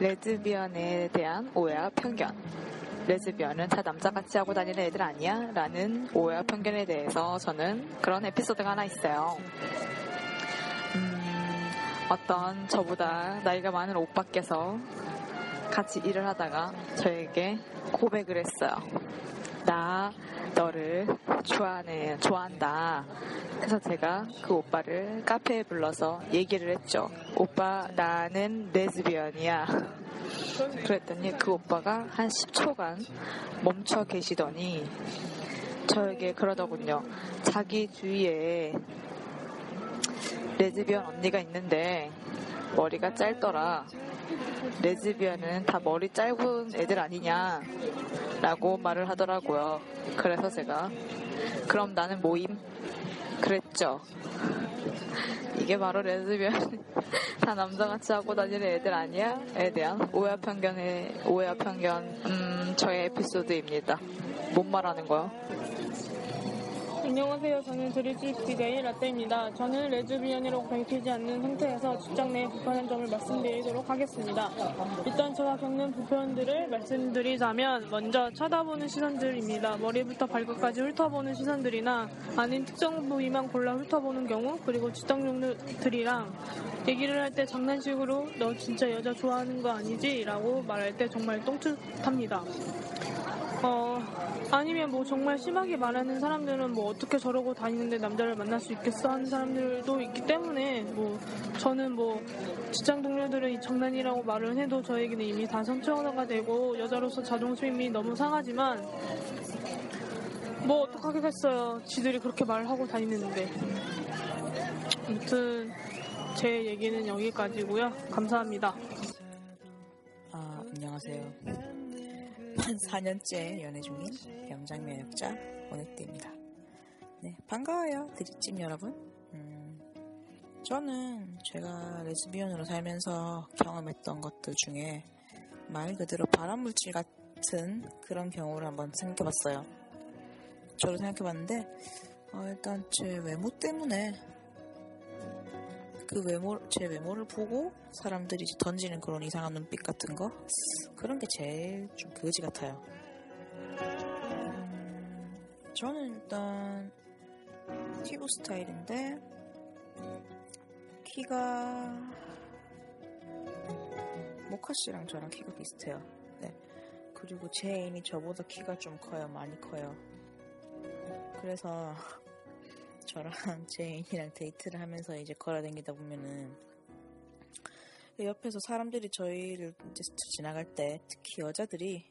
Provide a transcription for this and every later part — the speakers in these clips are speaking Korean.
레즈비언에 대한 오해와 편견. 레즈비언은 다 남자같이 하고 다니는 애들 아니야? 라는 오해와 편견에 대해서 저는 그런 에피소드가 하나 있어요. 음, 어떤 저보다 나이가 많은 오빠께서 같이 일을 하다가 저에게 고백을 했어요. 나 너를 좋아하는 좋아한다. 그래서 제가 그 오빠를 카페에 불러서 얘기를 했죠. 오빠 나는 레즈비언이야. 그랬더니 그 오빠가 한 10초간 멈춰 계시더니 저에게 그러더군요. 자기 주위에 레즈비언 언니가 있는데 머리가 짧더라. 레즈비언은 다 머리 짧은 애들 아니냐 라고 말을 하더라고요. 그래서 제가 그럼 나는 모임 그랬죠. 이게 바로 레즈비언 다 남자같이 하고 다니는 애들 아니야? 에 대한 오해와 편견의 오해와 편견 음 저의 에피소드입니다. 뭔 말하는 거야? 안녕하세요. 저는 드립집 DJ 라떼입니다. 저는 레즈비언이라고 밝히지 않는 상태에서 직장 내 불편한 점을 말씀드리도록 하겠습니다. 일단 저가 겪는 불편들을 말씀드리자면 먼저 쳐다보는 시선들입니다. 머리부터 발끝까지 훑어보는 시선들이나 아닌 특정 부위만 골라 훑어보는 경우 그리고 지적 용들이랑 얘기를 할 때 장난식으로 너 진짜 여자 좋아하는 거 아니지? 라고 말할 때 정말 똥듯합니다. 어, 아니면 뭐 정말 심하게 말하는 사람들은 뭐 어떻게 저러고 다니는데 남자를 만날 수 있겠어 하는 사람들도 있기 때문에 뭐 저는 뭐 직장 동료들은 이 장난이라고 말을 해도 저에게는 이미 다 상처가 되고 여자로서 자존심이 너무 상하지만 뭐 어떡하겠어요. 지들이 그렇게 말하고 다니는데. 아무튼 제 얘기는 여기까지고요. 감사합니다. 아, 안녕하세요. 한 4년째 연애 중인 영장 면역자 원혜띠입니다. 네, 반가워요. 드립집 여러분. 음, 저는 제가 레즈비언으로 살면서 경험했던 것들 중에 말 그대로 발암물질 같은 그런 경우를 한번 생각해봤어요. 저를 생각해봤는데, 어, 일단 제 외모 때문에 그 외모, 제 외모를 보고 사람들이 던지는 그런 이상한 눈빛 같은 거? 그런 게 제일 좀 거지 같아요. 음, 저는 일단 피부 스타일인데, 키가, 모카 씨랑 저랑 키가 비슷해요. 네. 그리고 제 애인이 저보다 키가 좀 커요. 많이 커요. 그래서 저랑 제 애인이랑 데이트를 하면서 이제 걸어다니다 보면은 옆에서 사람들이 저희를 이제 지나갈 때 특히 여자들이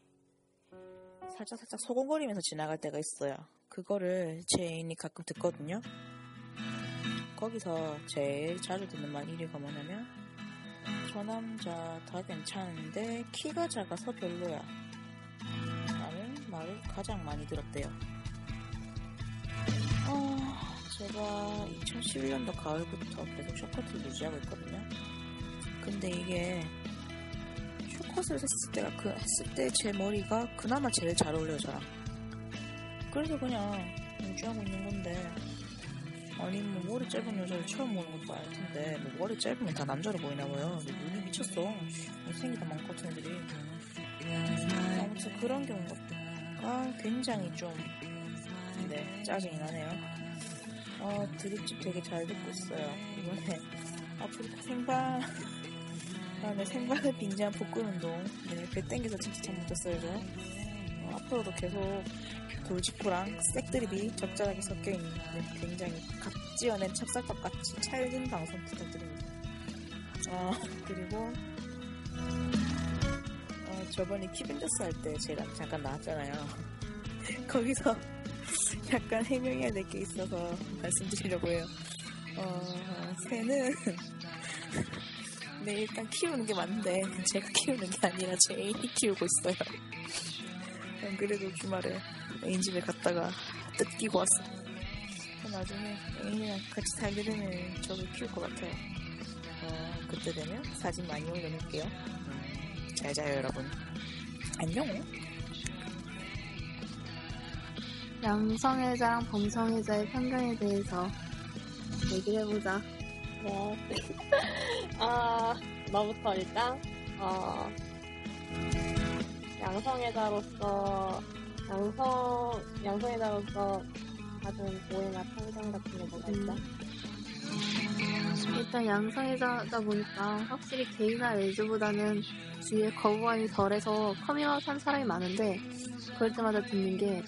살짝 살짝 소곤거리면서 지나갈 때가 있어요. 그거를 제 애인이 가끔 듣거든요. 거기서 제일 자주 듣는 말 1위가 뭐냐면 저 남자 다 괜찮은데 키가 작아서 별로야 라는 말을 가장 많이 들었대요. 어, 제가 2011년도 가을부터 계속 쇼커트를 유지하고 있거든요. 근데 이게 쇼컷을 했을 때가 그 했을 때 제 머리가 그나마 제일 잘 어울려요 저랑. 그래서 그냥 유지하고 있는 건데 아니 뭐 머리 짧은 여자를 처음 보는 것도 아닐 텐데 뭐 머리 짧으면 다 남자로 보이나 봐요. 눈이 미쳤어. 못생기다 많고 같은 애들이. 아무튼 그런 경우가 굉장히 좀 네, 짜증이 나네요. 어, 드립집 되게 잘 듣고 있어요. 이번에 아프리카 생방 다음에 생방을 빙자한 복근 운동 네, 배 땡겨서 진짜 참 못했어요 저. 어, 앞으로도 계속 돌직구랑 색드립이 적절하게 섞여 있는 굉장히 각지어낸 찹쌀떡같이 찰진 방송 부탁드립니다. 어, 그리고 어, 저번에 키빈저스 할 때 제가 잠깐 나왔잖아요. 거기서 약간 해명해야 될 게 있어서 말씀드리려고 해요. 어, 새는 네, 일단 키우는 게 맞는데 제가 키우는 게 아니라 제 애인이 키우고 있어요. 안 그래도 주말에 애인 집에 갔다가 뜯기고 왔어. 나중에 애인이랑 같이 살게 되면 저도 키울 것 같아요. 어, 그때 되면 사진 많이 올려놓을게요. 잘 자요, 여러분. 안녕. 양성애자랑 범성애자의 편견에 대해서 얘기를 해보자. 네. 아, 너부터 일단, 어, 양성애자로서, 양성, 양성애자로서 받은 오해나 편견 같은 게 뭐가 있어? 일단 양성애자다 보니까 확실히 게이나 레즈보다는 주위에 거부감이 덜해서 커밍아웃 한 사람이 많은데 그럴 때마다 듣는 게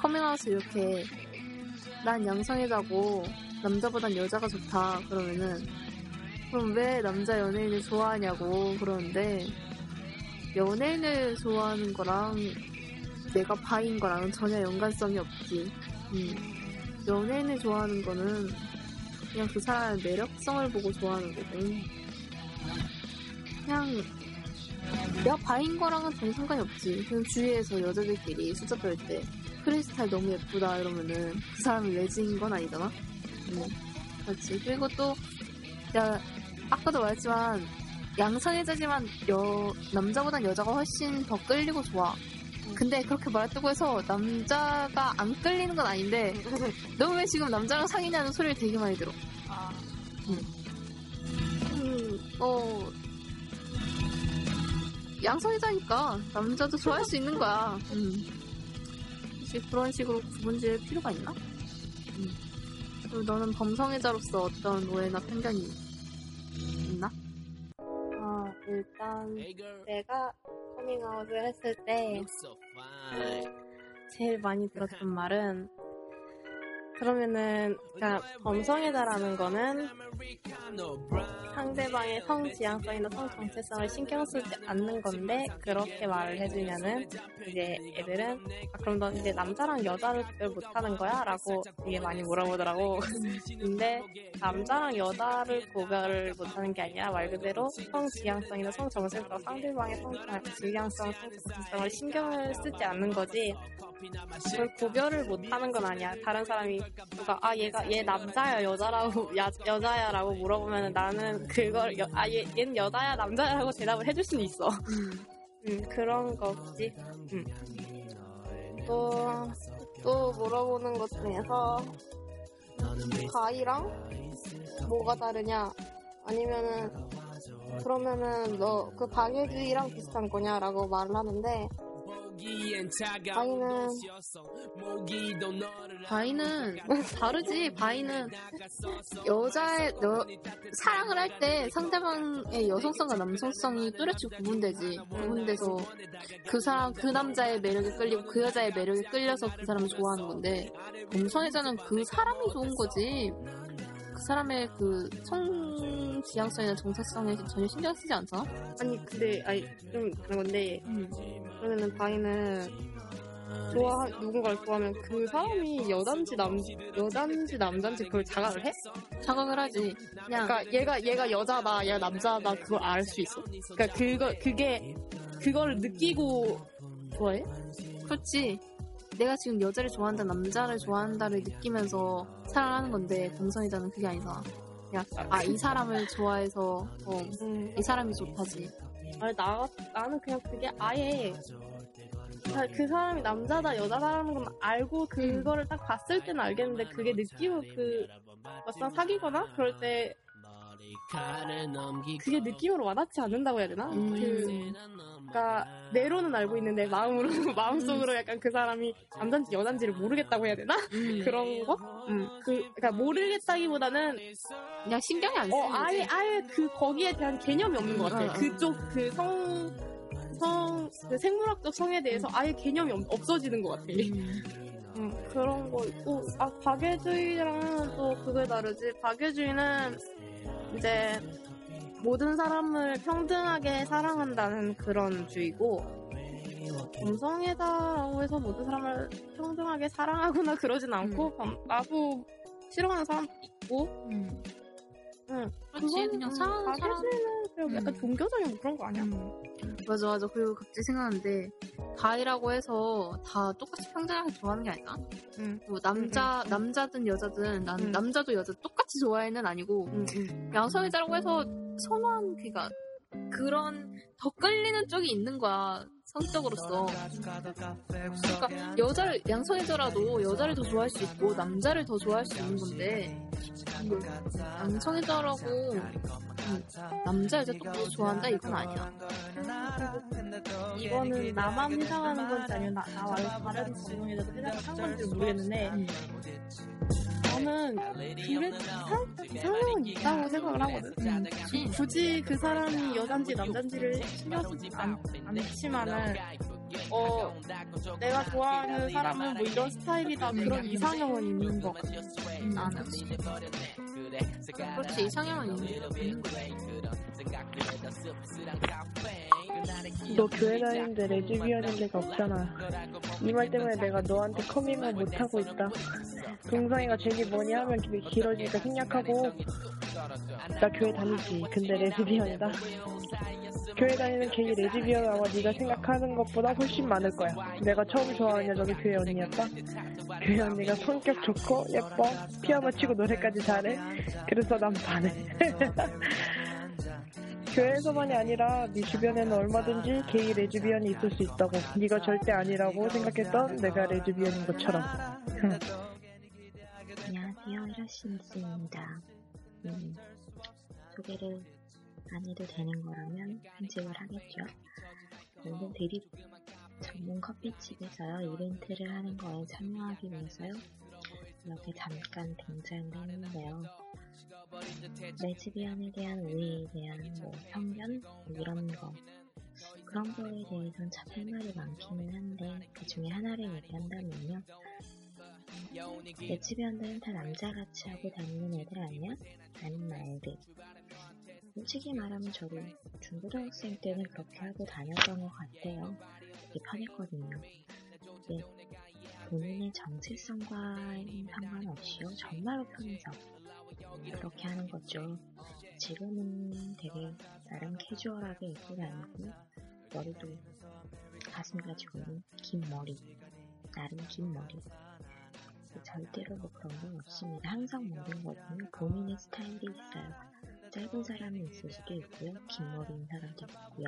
커밍아웃을 이렇게 난 양성애자고 남자보단 여자가 좋다 그러면은 그럼 왜 남자 연예인을 좋아하냐고 그러는데 연예인을 좋아하는 거랑 내가 바인 거랑은 전혀 연관성이 없지. 음. 연예인을 좋아하는 거는 그냥 그 사람의 매력성을 보고 좋아하는 거고 그냥 내가 바인 거랑은 전혀 상관이 없지. 그냥 주위에서 여자들끼리 수다 떨때 크리스탈 너무 예쁘다 이러면은 그 사람이 레즈인 건 아니잖아. 음. 그렇지. 그리고 또 야, 아까도 말했지만 양성애자지만 여 남자보단 여자가 훨씬 더 끌리고 좋아. 근데 그렇게 말했다고 해서 남자가 안 끌리는 건 아닌데 너 왜 지금 남자랑 사귀냐는 소리를 되게 많이 들어. 음. 음, 어 양성애자니까 남자도 좋아할 수 있는 거야. 음. 혹시 그런 식으로 구분질 필요가 있나? 음. 그리고 너는 범성애자로서 어떤 오해나 편견이 있나? 어, 일단, 내가 커밍아웃을 했을 때, 제일 많이 들었던 말은, 그러면은, 그니까, 범성애자라는 거는, 상대방의 성 지향성이나 성 정체성을 신경 쓰지 않는 건데, 그렇게 말을 해주면은, 이제 애들은, 아, 그럼 넌 이제 남자랑 여자를 못하는 거야? 라고 되게 많이 물어보더라고. 근데, 남자랑 여자를 구별을 못하는 게 아니라 말 그대로 성 지향성이나 성 정체성, 상대방의 성 지향성, 성 정체성을 신경을 쓰지 않는 거지. 그걸 구별을 못하는 건 아니야. 다른 사람이 누가 아 얘가 얘 남자야 여자라고 야, 여자야라고 물어보면 나는 그걸 여, 아 얘, 얘는 여자야 남자야라고 대답을 해줄 수는 있어. 음 그런 거지. 음. 또, 또 물어보는 것 중에서 가이랑 뭐가 다르냐 아니면은 그러면은 너그 박예주의랑 비슷한 거냐라고 말을 하는데 바이는 바이는 다르지. 바이는 여자의 여, 사랑을 할 때 상대방의 여성성과 남성성이 뚜렷이 구분되지. 구분돼서 그 사람 그 남자의 매력에 끌리고 그 여자의 매력에 끌려서 그 사람을 좋아하는 건데 범성애자는 그 사람이 좋은 거지. 그 사람의 그 성 지향성이나 정체성에 전혀 신경 쓰지 않잖아. 아니 근데 아니 좀 그런 건데 음. 그러면은 바이는 좋아 누군가를 좋아하면 그 사람이 여잔지 남 여잔지 남잔지 그걸 자각을 해? 자각을 하지. 그냥 그러니까 얘가 얘가 여자다 얘가 남자다 그걸 알 수 있어? 그러니까 그거 그게 그거를 느끼고 좋아해? 그렇지. 내가 지금 여자를 좋아한다, 남자를 좋아한다를 느끼면서 사랑하는 건데 범성애자는 그게 아니잖아. 그냥 아 이 사람을 좋아해서 어, 음. 이 사람이 좋다지. 아니 나 나는 그냥 그게 아예 다- 그 사람이 남자다 여자다라는 건 알고 그거를 딱 봤을 때는 알겠는데 그게 느끼고 그 막상 사귀거나 그럴 때 그게 느낌으로 와닿지 않는다고 해야 되나? 음. 그 그러니까 내로는 알고 있는데 마음으로 마음속으로 약간 그 사람이 남잔지 여잔지를 모르겠다고 해야 되나? 음. 그런 거? 음. 그 그러니까 모르겠다기보다는 그냥 신경이 안 쓰는 어 아예. 아예 그 거기에 대한 개념이 없는 것 같아. 어, 어. 그쪽 그성 성, 그 생물학적 성에 대해서 아예 개념이 없- 없어지는 것 같아. 음, 그런 거 있고, 아, 박애주의랑은 또 그게 다르지. 박애주의는 이제 모든 사람을 평등하게 사랑한다는 그런 주의고, 범성애다라고 해서 모든 사람을 평등하게 사랑하거나 그러진 않고, 범- 나도 싫어하는 사람도 있고, 음. 응. 그렇지, 그냥 음, 사랑하는 사람. 그냥 약간 음. 종교적인 뭐 그런 거 아니야? 맞아, 맞아. 그리고 갑자기 생각하는데, 가이라고 해서 다 똑같이 평등하게 좋아하는 게 아니다. 응. 뭐 남자, 음, 음. 남자든 여자든, 난 음. 남자도 여자 똑같이 좋아해는 아니고. 양성애자라고 해서 선호한, 그니까, 그런, 더 끌리는 쪽이 있는 거야. 성적으로서. 그러니까 여자를 양성애자라도 여자를 더 좋아할 수 있고 남자를 더 좋아할 수 있는 건데 뭐 양성애자라고 음, 남자 여자 똑같이 좋아한다 이건 아니야. 이거는 나만 해당하는 건지 아니면 나, 나와 다른 전공에서도 해당한 건지 모르겠는데 둘의 이상, 이상형은 있다고 생각을 하거든. 굳이 그 사람이 여잔지 남잔지를 신경 쓰지 않, 않지만은 어 내가 좋아하는 사람은 뭐 이런 스타일이다 그런 이상형은 있는 것 같아. 나는. 그렇지 이상형은 있는 거지. 너 교회 다니는데 레즈비언일 리가 없잖아. 이 말 때문에 내가 너한테 커밍을 못하고 있다. 동성애가 죄니 뭐니 하면 길- 길어지니까 생략하고 나 교회 다니지. 근데 레즈비언이다. 교회 다니는 게이 레즈비언 아마 네가 생각하는 것보다 훨씬 많을 거야. 내가 처음 좋아하는 여자도 교회 언니였다. 교회 언니가 성격 좋고 예뻐. 피아노 치고 노래까지 잘해. 그래서 난 반해. 교회에서만이 아니라 네 주변에는 얼마든지 게이 레즈비언이 있을 수 있다고. 네가 절대 아니라고 생각했던 내가 레즈비언인 것처럼. 안녕하세요, 히로시미스입니다. 음, 소개를 안 해도 되는 거라면 편집을 하겠죠. 오늘 드립 전문 커피집에서요, 이벤트를 하는 거에 참여하기 위해서요, 이렇게 잠깐 등장을 했는데요. 레즈비언에 대한 오해에 대한 뭐 편견? 뭐 이런 거. 그런 거에 대해서는 참할 말이 많기는 한데, 그 중에 하나를 얘기한다면요. 레즈비언들은 다 남자같이 하고 다니는 애들 아니야? 라는 말들. 솔직히 말하면 저도 중고등학생 때는 그렇게 하고 다녔던 것 같아요. 되게 편했거든요. 근데 본인의 정체성과는 상관없이요. 정말로 편해서 그렇게 하는 거죠. 지금은 되게 나름 캐주얼하게 입고 다니고 머리도 가슴까지 오는 긴 머리 나름 긴 머리 절대로 뭐 그런 건 없습니다. 항상 모든 거든요. 본인의 스타일이 있어요. 짧은 사람이 있을 수도 있고요. 긴 머리인 사람도 있고요.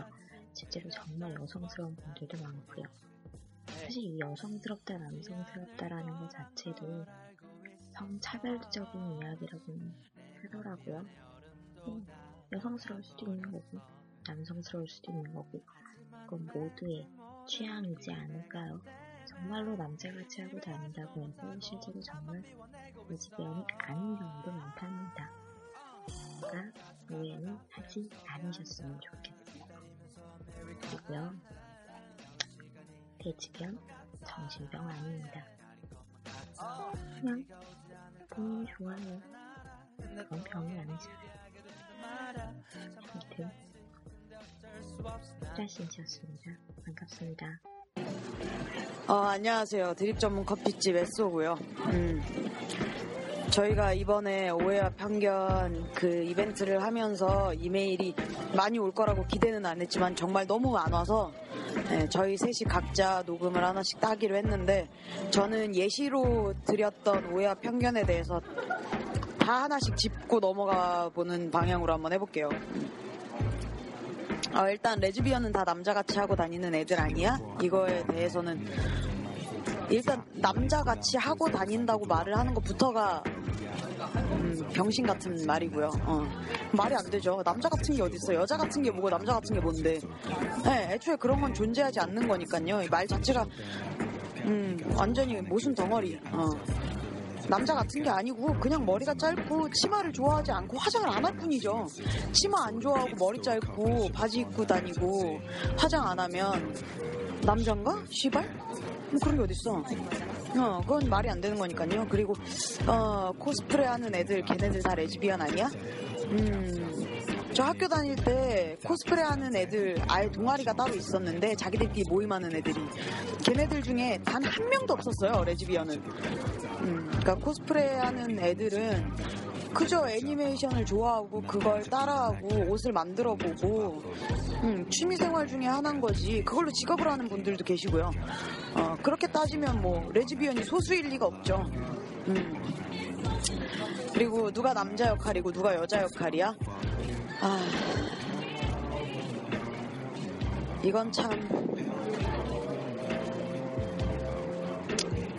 실제로 정말 여성스러운 분들도 많고요. 사실 이 여성스럽다, 남성스럽다라는 것 자체도 성차별적인 이야기라고 하더라고요. 음, 여성스러울 수도 있는 거고, 남성스러울 수도 있는 거고, 그건 모두의 취향이지 않을까요? 정말로 남자같이 하고 다닌다고 해서 실제로 정말 레즈비언이 아닌 경우도 많답니다. 그러니까 오해는 하지 않으셨으면 좋겠어요. 그리고요, 레즈비언 정신병 아닙니다. 그냥 이 좋아해요. 그건 병이 아니잖아요. 아무튼 짜신이었습니다. 반갑습니다. 어, 안녕하세요. 드립 전문 커피집 에쏘고요. 음, 저희가 이번에 오해와 편견 그 이벤트를 하면서 이메일이 많이 올 거라고 기대는 안 했지만 정말 너무 안 와서 네, 저희 셋이 각자 녹음을 하나씩 따기로 했는데 저는 예시로 드렸던 오해와 편견에 대해서 다 하나씩 짚고 넘어가 보는 방향으로 한번 해볼게요. 어, 일단 레즈비언은 다 남자같이 하고 다니는 애들 아니야? 이거에 대해서는 일단 남자같이 하고 다닌다고 말을 하는 것부터가 음, 병신 같은 말이고요. 어. 말이 안 되죠. 남자 같은 게 어딨어? 여자 같은 게 뭐고 남자 같은 게 뭔데? 네, 애초에 그런 건 존재하지 않는 거니까요. 이말 자체가 음, 완전히 모순 덩어리. 어. 남자 같은 게 아니고 그냥 머리가 짧고 치마를 좋아하지 않고 화장을 안 할 뿐이죠. 치마 안 좋아하고 머리 짧고 바지 입고 다니고 화장 안 하면 남잔가? 시발? 뭐 그런 게 어딨어. 어, 그건 말이 안 되는 거니까요. 그리고 어, 코스프레 하는 애들 걔네들 다 레즈비언 아니야? 음, 저 학교 다닐 때 코스프레 하는 애들 아예 동아리가 따로 있었는데 자기들끼리 모임하는 애들이 걔네들 중에 단 한 명도 없었어요 레즈비언은 음, 그러니까 코스프레 하는 애들은 그저 애니메이션을 좋아하고 그걸 따라하고 옷을 만들어 보고. 음, 취미 생활 중에 하나인 거지. 그걸로 직업을 하는 분들도 계시고요. 어, 그렇게 따지면 뭐 레즈비언이 소수일 리가 없죠. 음. 그리고 누가 남자 역할이고 누가 여자 역할이야? 아. 이건 참.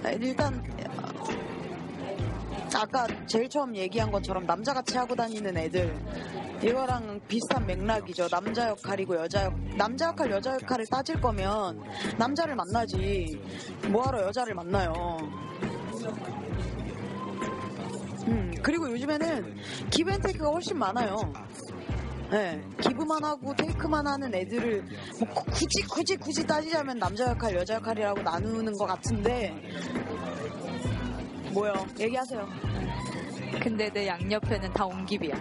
아, 일단 아까 제일 처음 얘기한 것처럼 남자같이 하고 다니는 애들 이거랑 비슷한 맥락이죠. 남자 역할이고 여자 역 남자 역할 여자 역할을 따질 거면 남자를 만나지 뭐하러 여자를 만나요. 음 그리고 요즘에는 기브앤테이크가 훨씬 많아요. 네, 기부만 하고 테이크만 하는 애들을 뭐 구- 굳이 굳이 굳이 따지자면 남자 역할 여자 역할이라고 나누는 것 같은데 뭐요? 얘기하세요. 근데 내 양옆에는 다 옹깁이야.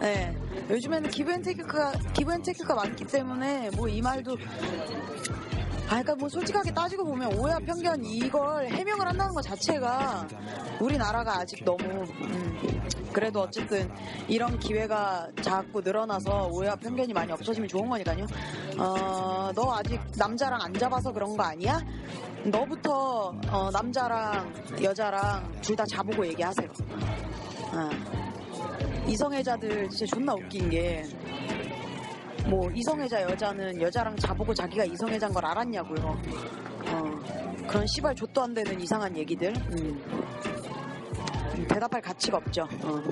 네. 요즘에는 기브앤테이크가 기브앤테이크가 많기 때문에 뭐 이 말도 아, 그러니까 뭐 솔직하게 따지고 보면 오해와 편견 이걸 해명을 한다는 것 자체가 우리나라가 아직 너무 음, 그래도 어쨌든 이런 기회가 자꾸 늘어나서 오해와 편견이 많이 없어지면 좋은 거니까요. 어, 너 아직 남자랑 안 잡아서 그런 거 아니야? 너부터 어, 남자랑 여자랑 둘 다 자보고 얘기하세요. 어. 이성애자들 진짜 존나 웃긴 게, 뭐, 이성애자 여자는 여자랑 자보고 자기가 이성애자인 걸 알았냐고요. 어, 그런 씨발 좆도 안 되는 이상한 얘기들. 음. 음, 대답할 가치가 없죠. 어.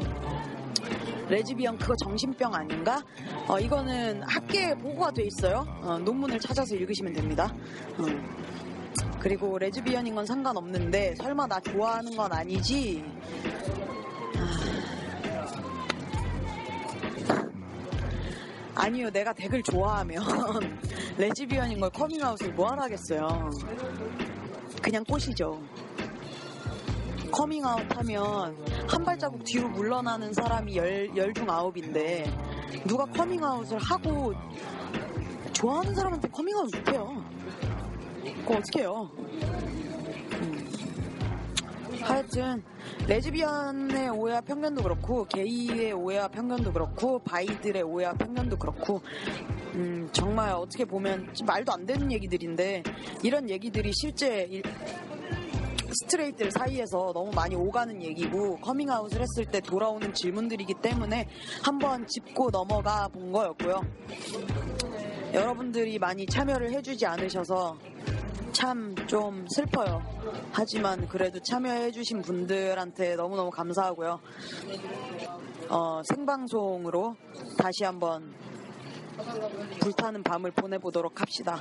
레즈비언 그거 정신병 아닌가? 어, 이거는 학계에 보고가 돼 있어요. 어, 논문을 찾아서 읽으시면 됩니다. 어. 그리고 레즈비언인 건 상관없는데 설마 나 좋아하는 건 아니지? 아니요, 내가 댁을 좋아하면 레즈비언인 걸 커밍아웃을 뭐하러 하겠어요. 그냥 꽃이죠. 커밍아웃 하면 한 발자국 뒤로 물러나는 사람이 열, 열중 아홉인데 누가 커밍아웃을 하고 좋아하는 사람한테 커밍아웃 못해요. 그거 어떻게 해요? 음. 하여튼 레즈비언의 오해와 편견도 그렇고 게이의 오해와 편견도 그렇고 bi들의 오해와 편견도 그렇고 음, 정말 어떻게 보면 말도 안 되는 얘기들인데 이런 얘기들이 실제 일- straight들 사이에서 너무 많이 오가는 얘기고 커밍아웃을 했을 때 돌아오는 질문들이기 때문에 한번 짚고 넘어가 본 거였고요. 여러분들이 많이 참여를 해주지 않으셔서 참 좀 슬퍼요. 하지만 그래도 참여해주신 분들한테 너무너무 감사하고요. 어, 생방송으로 다시 한번 불타는 밤을 보내보도록 합시다.